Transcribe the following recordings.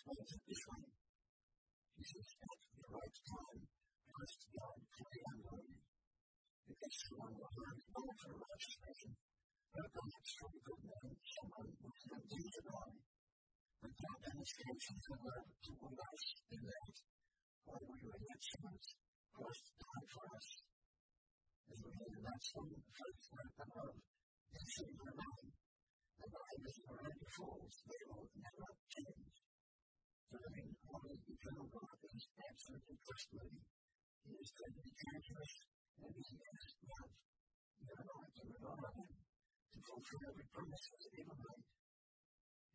explains it this way. Jesus at the right time blessed God coming unworthy. The next one will learn all for righteousness, but God is from good man, someone who is not danger on. But God demonstrates his love toward us in that, while we were yet sinners, Christ died for us. As we read in that song, faith, hope, and love, they sing their mind. The mind is already falls, they will never change serving others to try to walk these and be trustworthy. He is said to be generous and be honest not, are only to rely on him, to fulfill every promise that he ever made.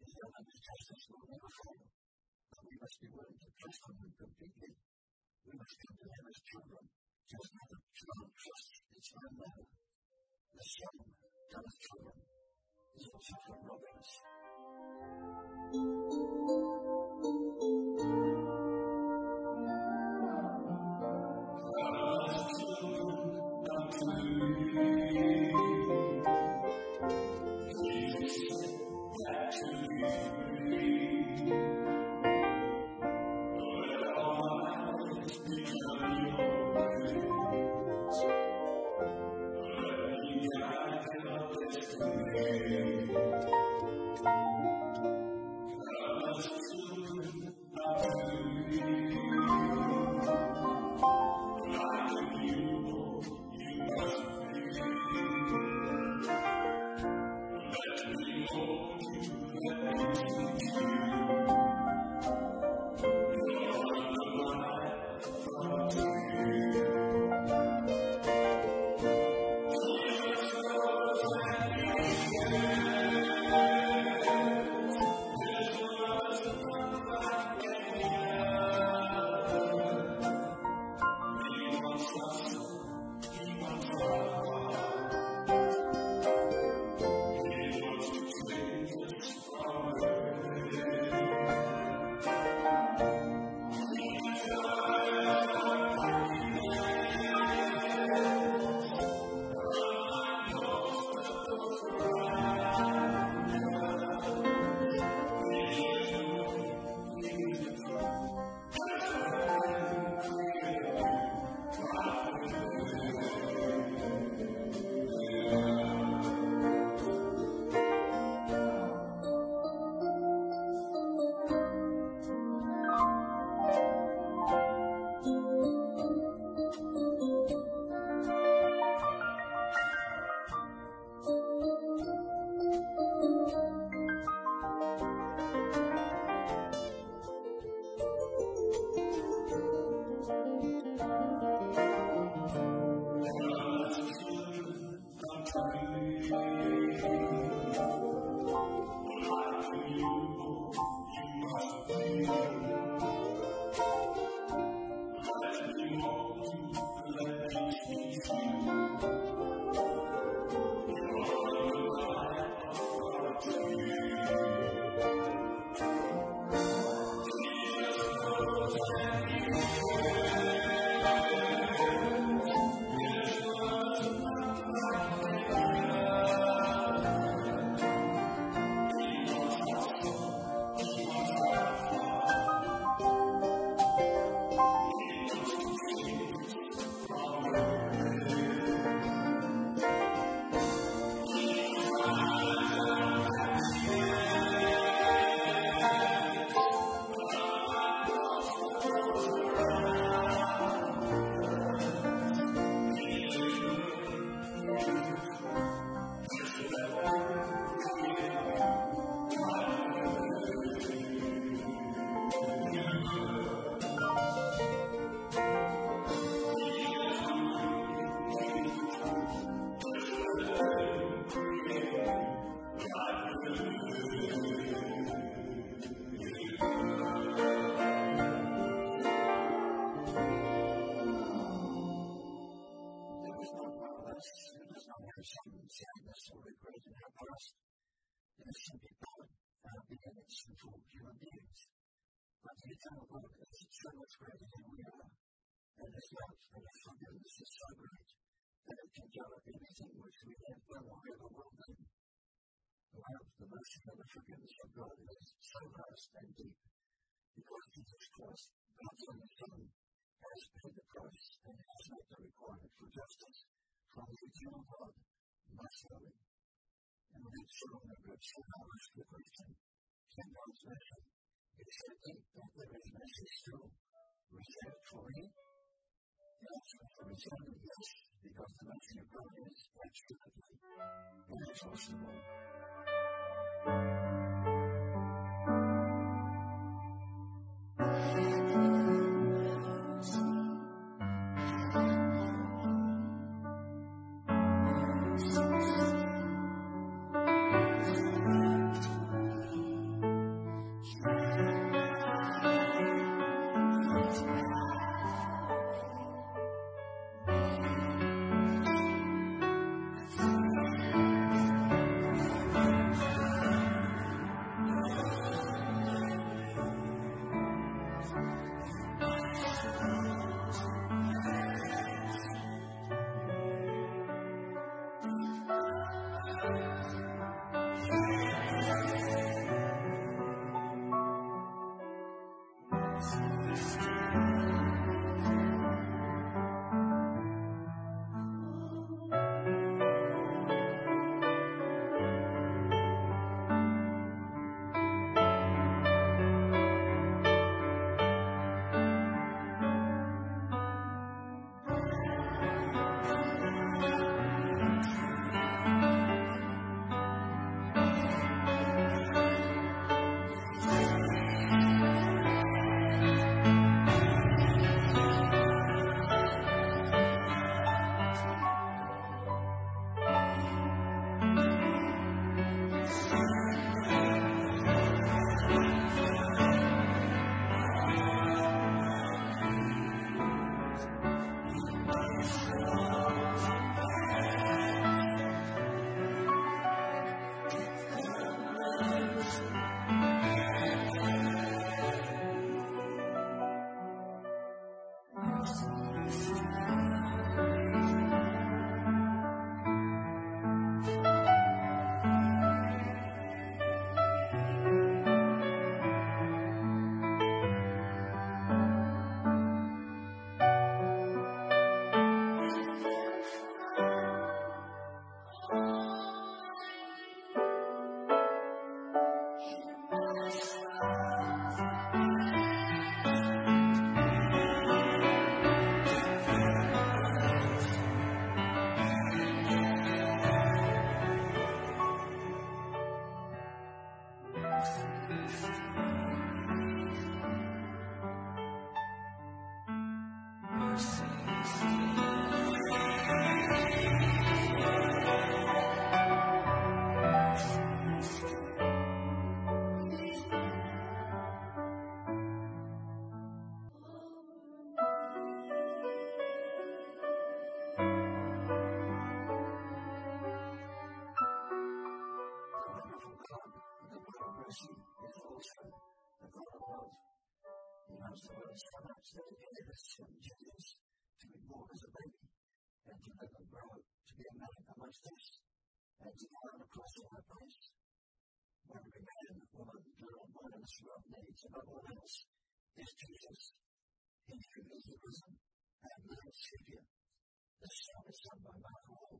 His elders' justice will never fail, but we must be willing to trust on him completely. We must come to him as children, just as a child trusts its own mother. The son tells children, is also from Robbins. Thank you. kind of work that's so much greater than we are, and is not and the forgiveness is so great. That it can cover anything which we have done or ever will do. The love, the mercy, and the forgiveness of God is so vast and deep. Because Jesus Christ, God's only Son, has paid the price and has met the requirement for justice from the eternal God mercifully. And we should remember it's so much the question, can God's mercy accepting that there is message to respectfully, yes, to return yes, because the message of God is absolutely irreversible. Above all else is Jesus. In whom is risen and now Savior, the Son is sung by my and.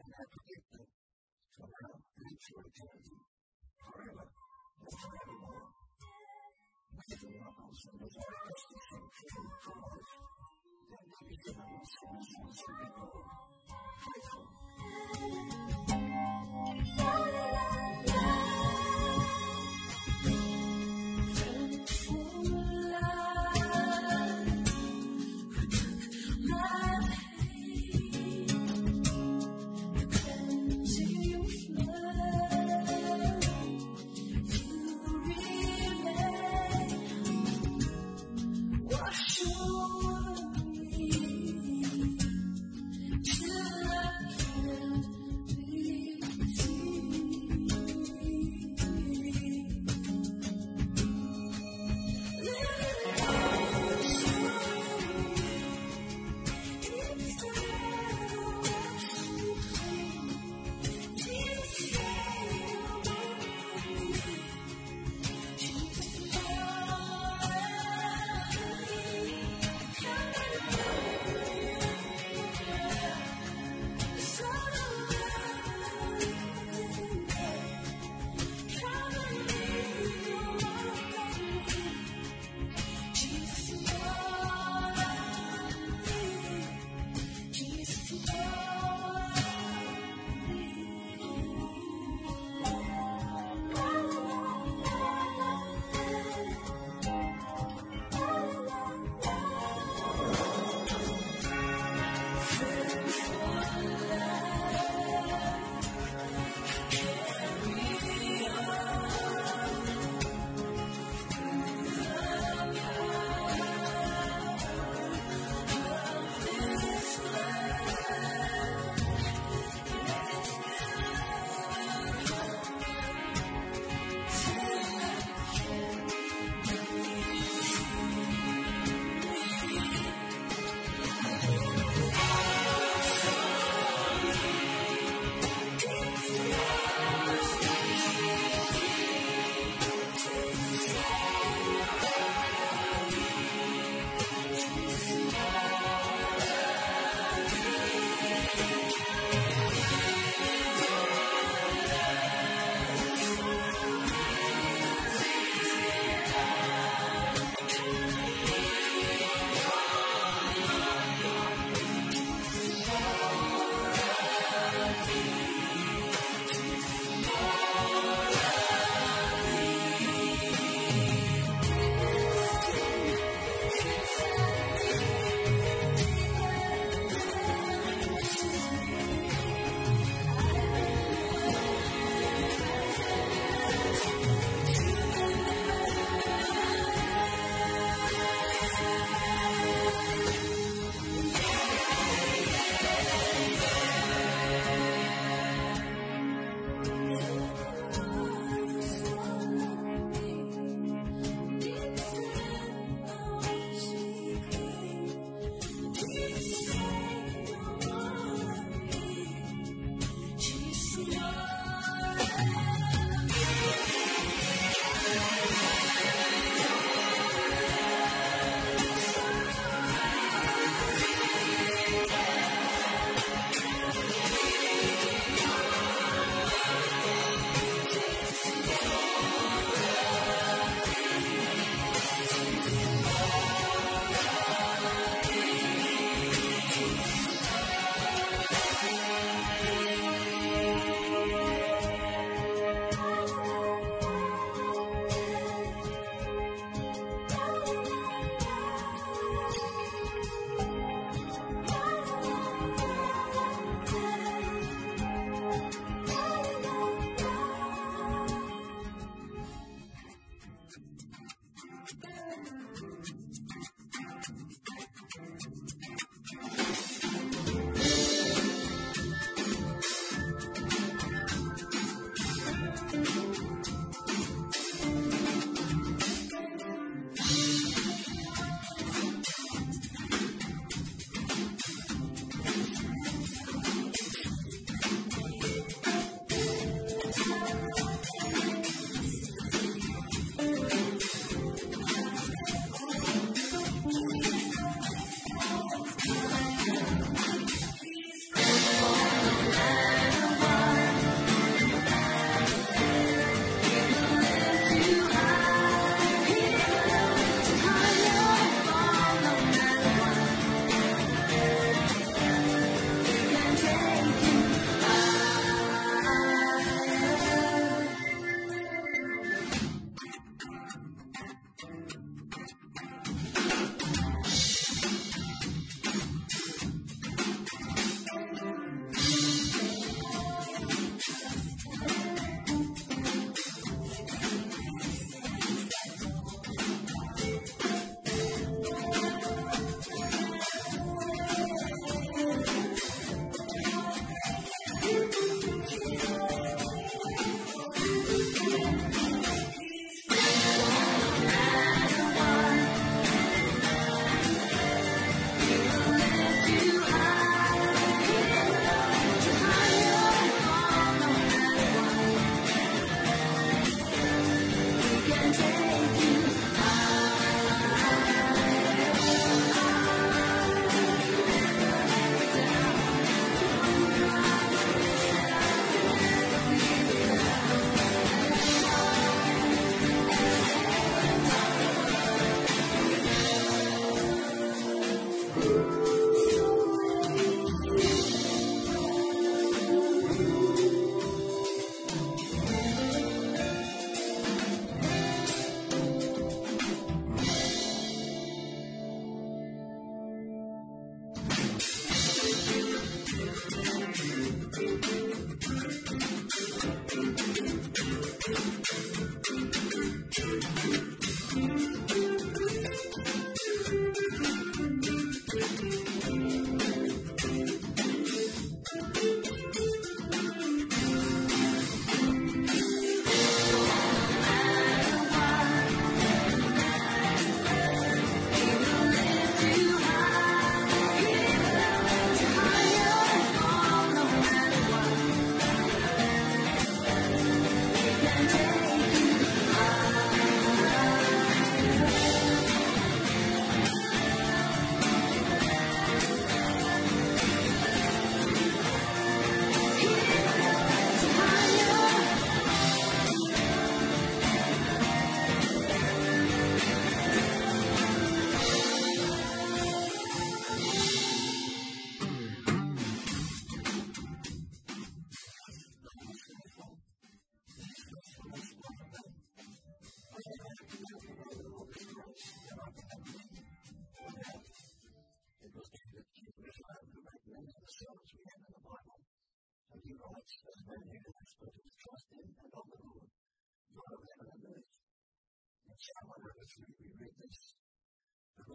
and I forget them. Somehow, forever and forevermore. Our justice and freedom for life. Be given us faithful.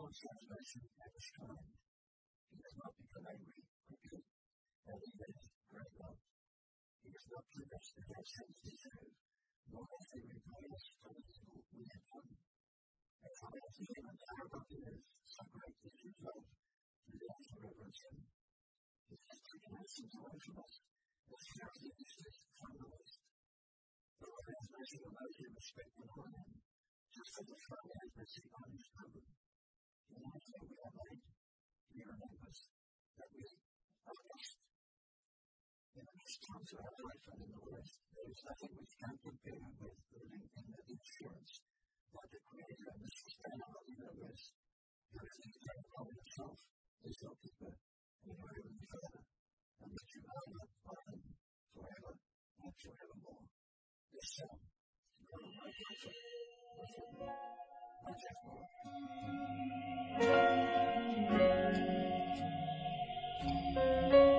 Paul's translation at this time. He does not become angry quickly, you, and he is great love. He does not give us the sins deserve, nor does he repay us for the evil we have done. And for that he and the earth, so great is his love, we love to reverence him. He has taken our sins away from us, and serves the distance from the west. The Lord has mercy on those who respect and honor, him, just as the Father has mercy on his children. And that's what we all like. He remembers that we are blessed. And the best times of our life and in the worst, there is nothing which can compare with living in the insurance that the Creator and the Sustainer of the universe, is Himself, is your keeper, and your heavenly Father, and that you are not forever and forevermore. This song, God, my comfort, my Thank you.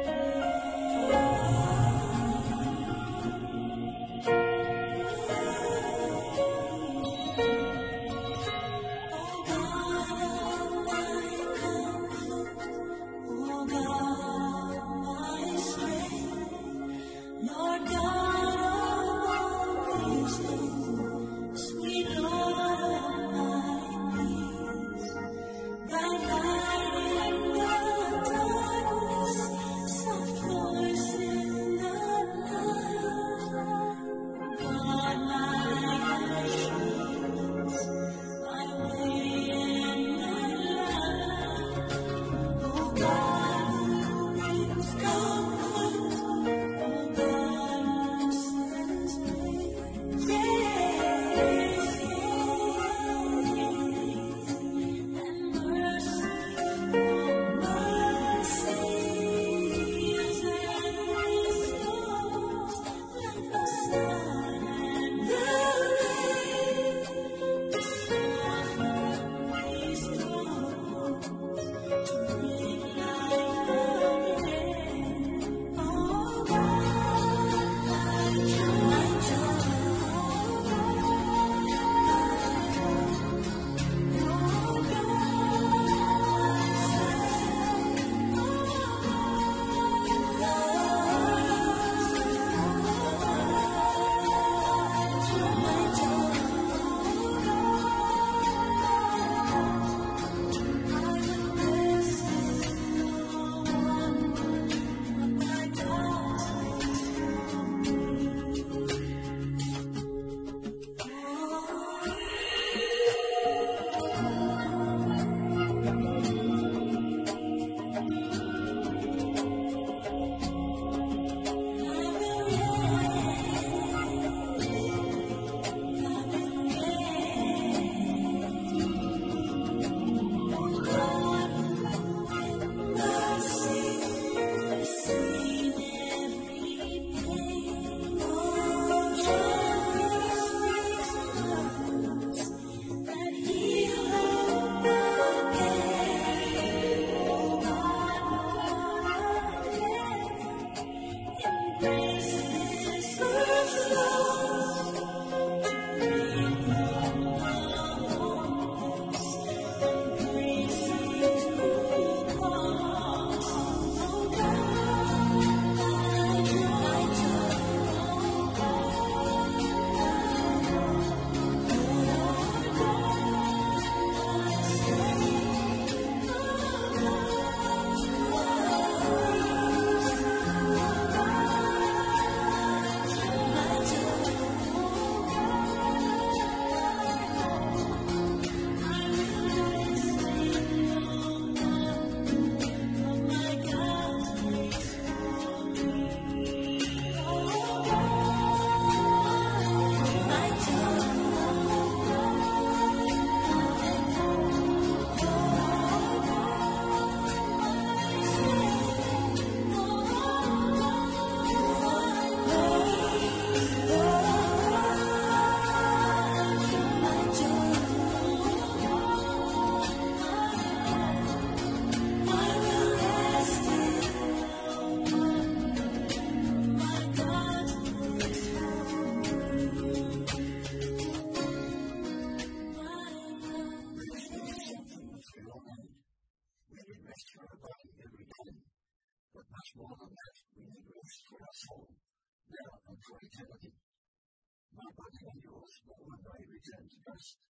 To dust.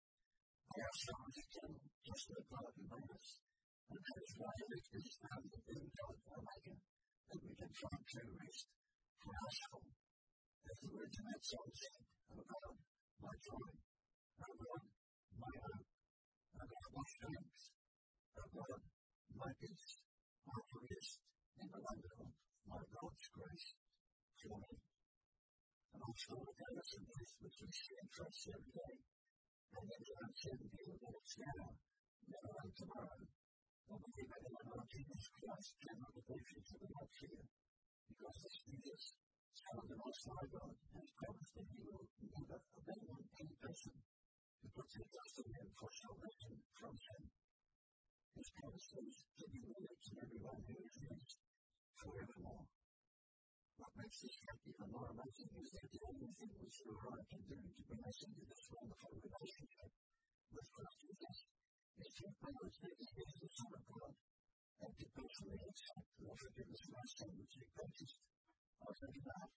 Our souls eternal, just like God made us. And that is why it is found that in God Maker, that we can find true rest for our soul. As the words in that song said, O God, my joy, O God, my hope, O God, my strength, O God, my peace, my rest, in the wonder of my God's grace for me. And I'm sure that some truth which we see and trust every day. and then you have to be able to now, never like tomorrow. When we think about our Lord Jesus Christ, general devotion to the Lord because this Jesus, Son of the Most High God, has promised that he will never abandon any person who puts his trust in him for salvation from sin. His promise is to be loyal everyone who is his forevermore. What makes this happy? The more amazing is that the only thing which you are right in doing to bring us into this wonderful relationship with Christ Jesus is to acknowledge that He is the Son of God and to personally accept the forgiveness of our sin which He purchased. I think about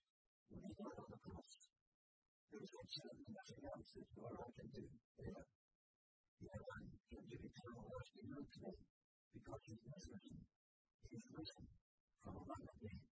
when He died on the cross. There is absolutely nothing else that you are right in doing there. The know, I'm going to eternal life in you today because He is risen. He is risen from among the dead.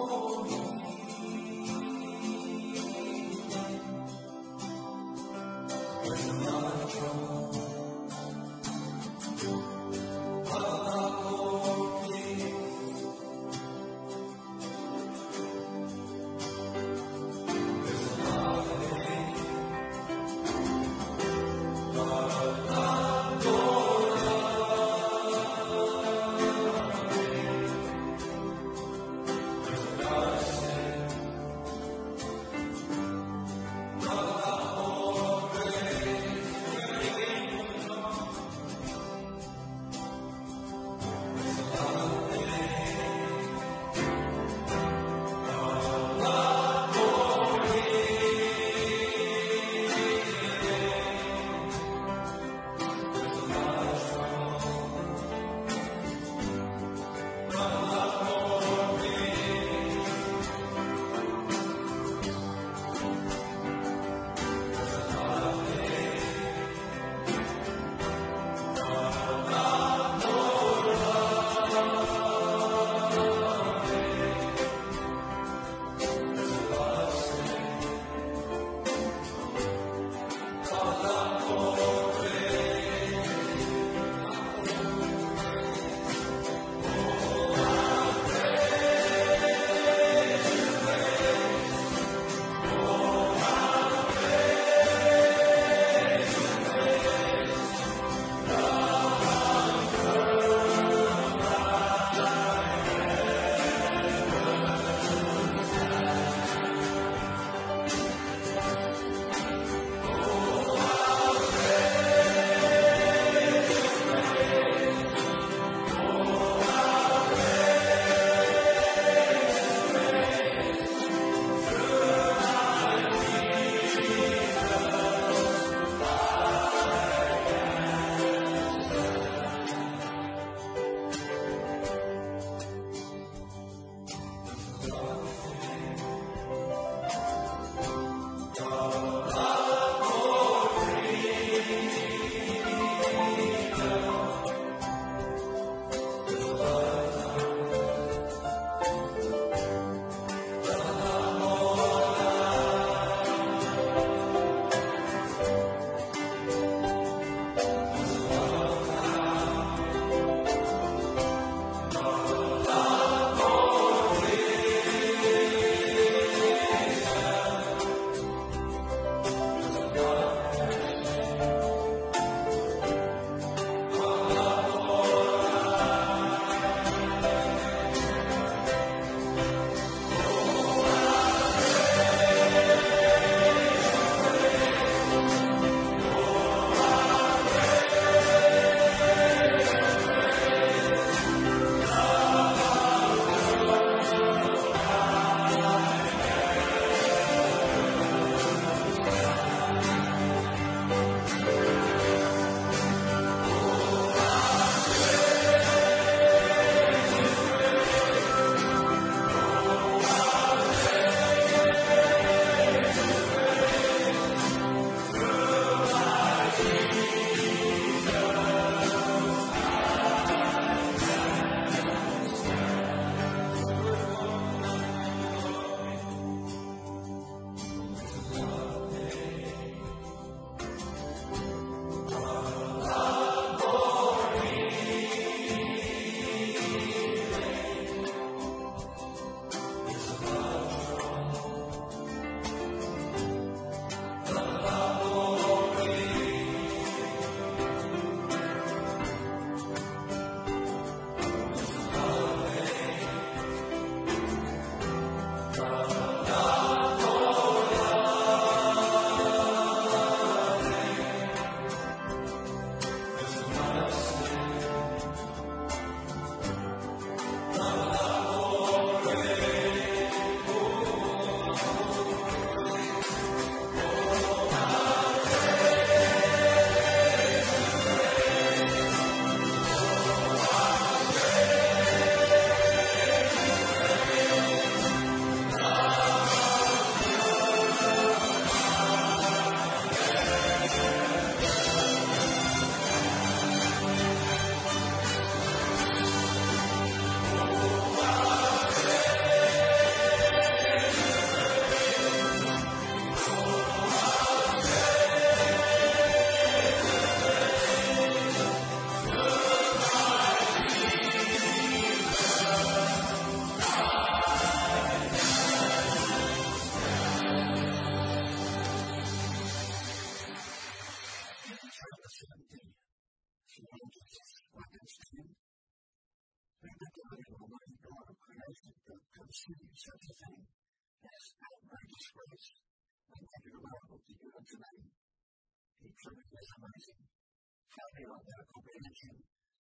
imagination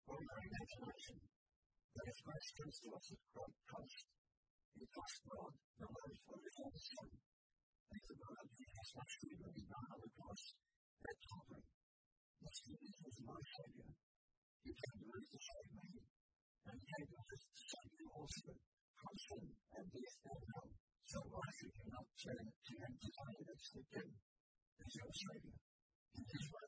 or our imagination that is Christ comes to us at Christ. In Christ God, the life of his own Son, and the God he has much freedom and not on the cross, that topic, the student was my Savior. He came to earth to save me, and gave us his Son to also from sin and death and hell. So why should you not turn to him to find us again as your Savior? And his way,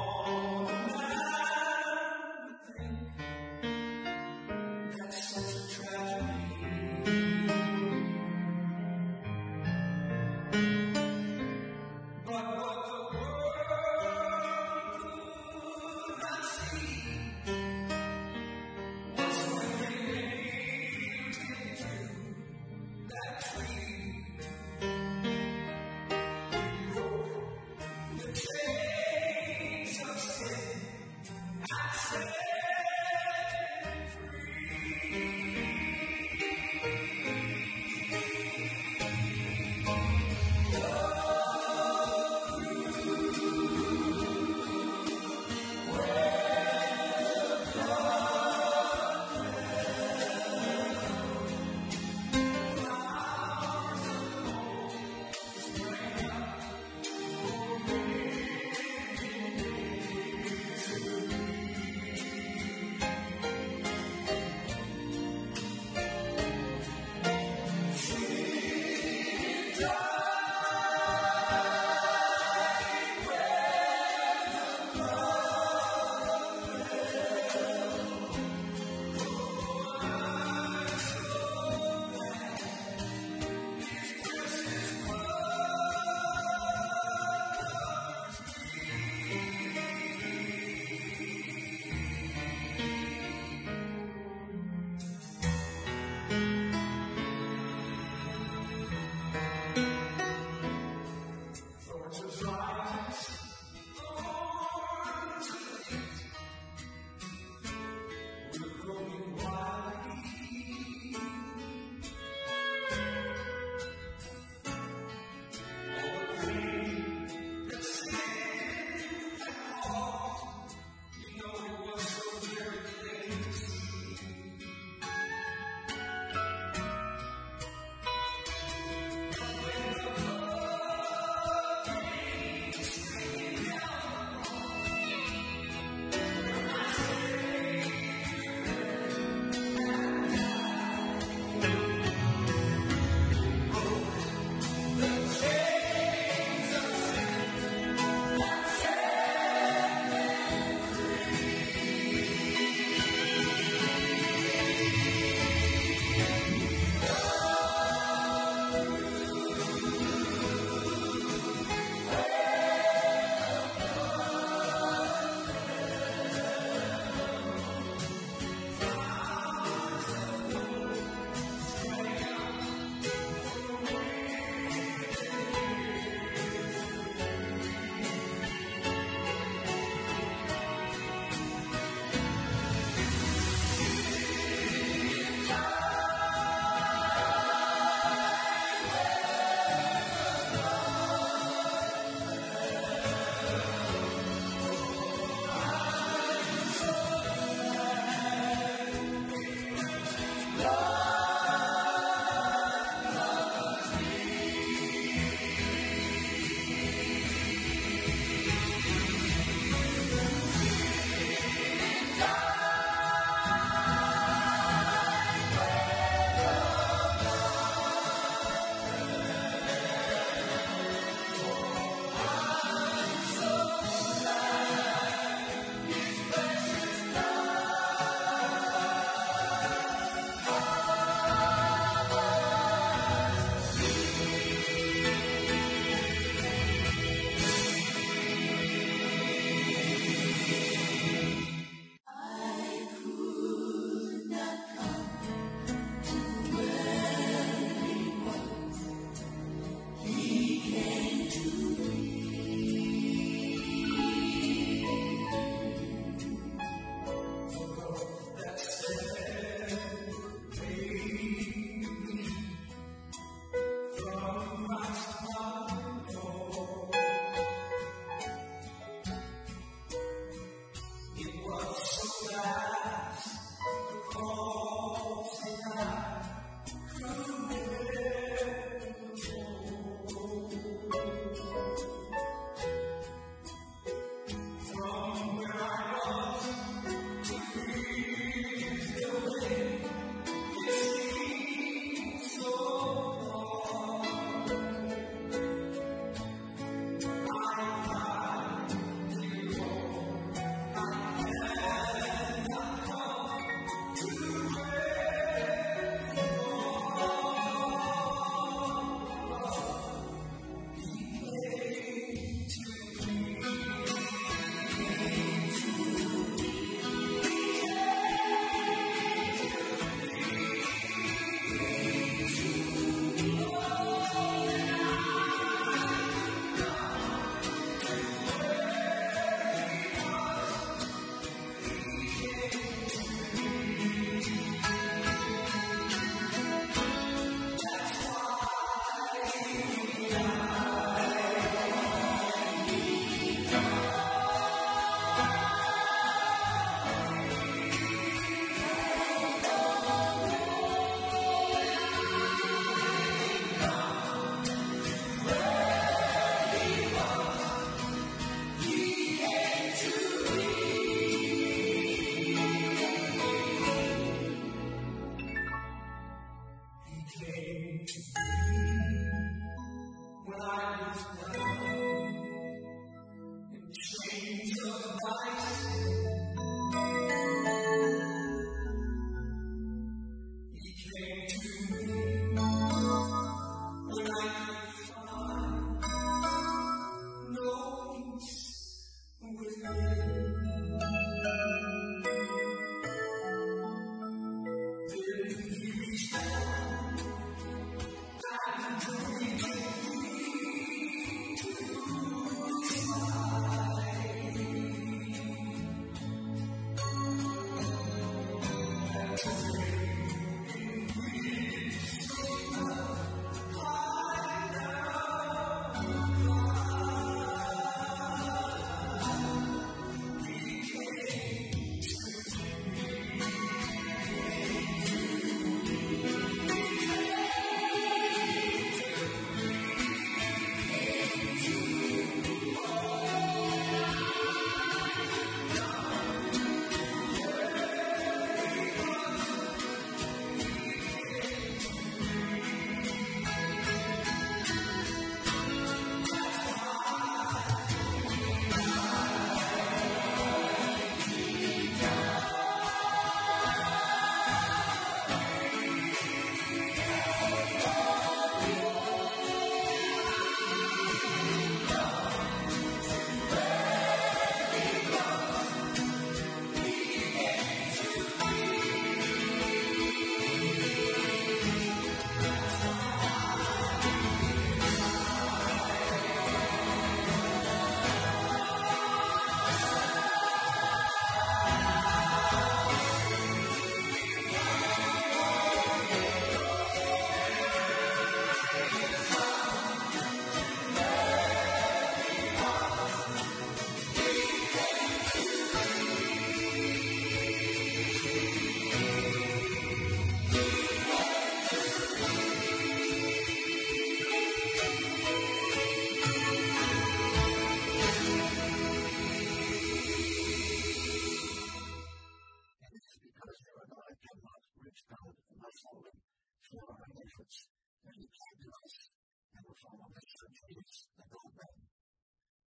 all of this retreats the Godman.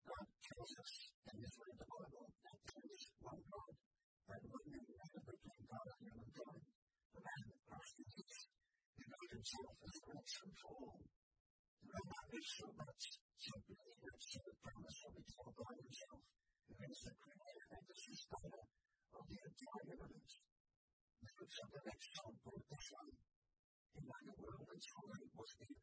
God tells us in His way the Bible that there is one God, that women matter between God and humankind. The man prostitutes, he made himself as rich and full. He may not be so much simply that she would promise of it all by himself, who is the creator and the sustainer of the entire universe. Look at the next song called This One. In my world, its holy was deep.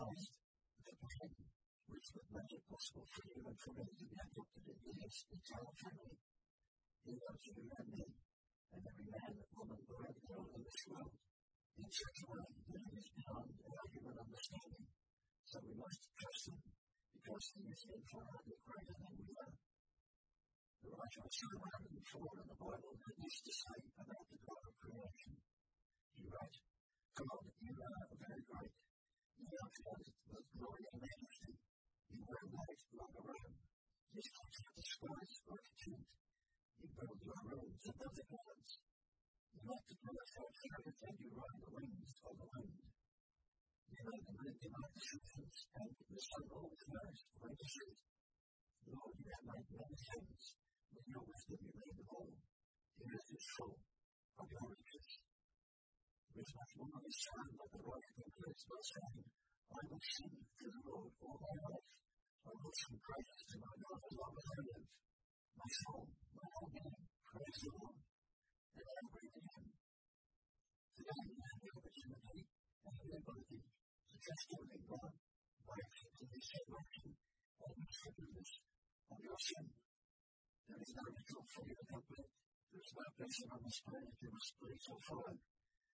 Christ, the bread, which would make it possible for you and for me to be adopted into his eternal family. He loves you and me, and every man and woman wherever they are in this world, in such a way that it is beyond our human understanding. So we must trust him, because he is infinitely greater than we are. The writer of Psalm 104 in the Bible had this to say about the God of creation. He wrote, God, you are very great, Therefore, the glory of majesty, you wear life like a robe. This concept describes gratitude. You build your roads above the heavens. You make of chariot and you ride the wings of the wind. You make the wind divide the seasons, and the sun always nourished by the sea. Lord, you have made many things. With your wisdom you made them all. Is his of your riches with of the son that the Lord declares by saying, I will sing to the Lord all my life. I will sing praises to my God as long as I live. My soul, my whole being, praise the Lord. And I agree with him. Today we have the opportunity and the ability to trust in God by accepting his salvation and his forgiveness of your sin. There is no ritual for you to help with. There is no person on this planet who must please or follow.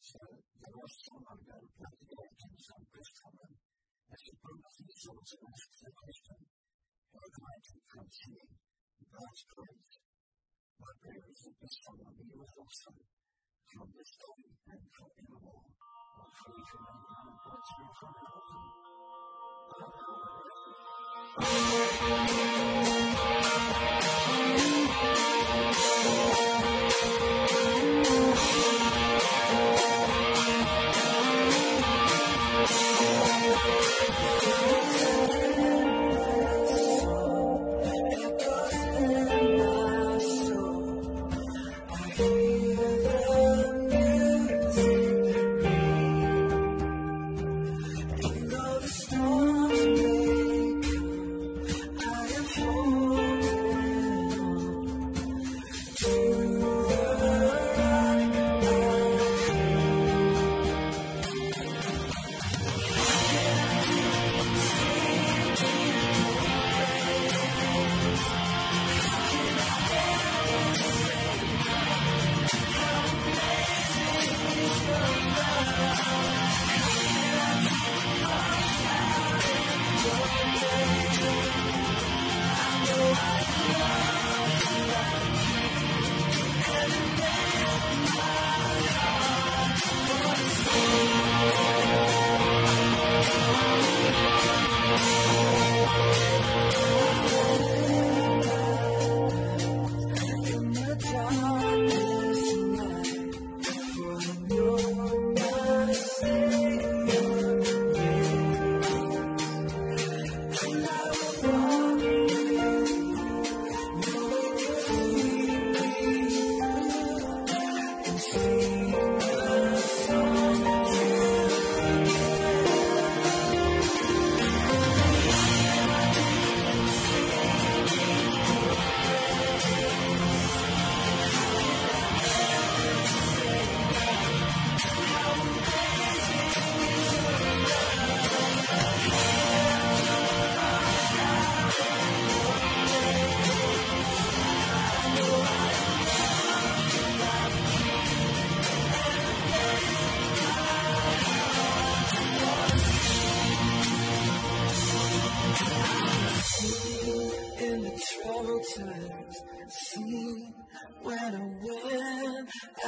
So there was someone that applied to get in some question and as a bonus resource asked the question, how can I keep from seeing God's grace? But there is a question on the US also from the study and from the law of faith and the God's spirituality.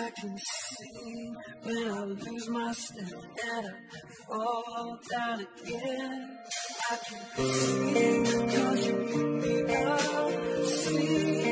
I can see when I lose my step and I fall down again. I can see because you put me out. See.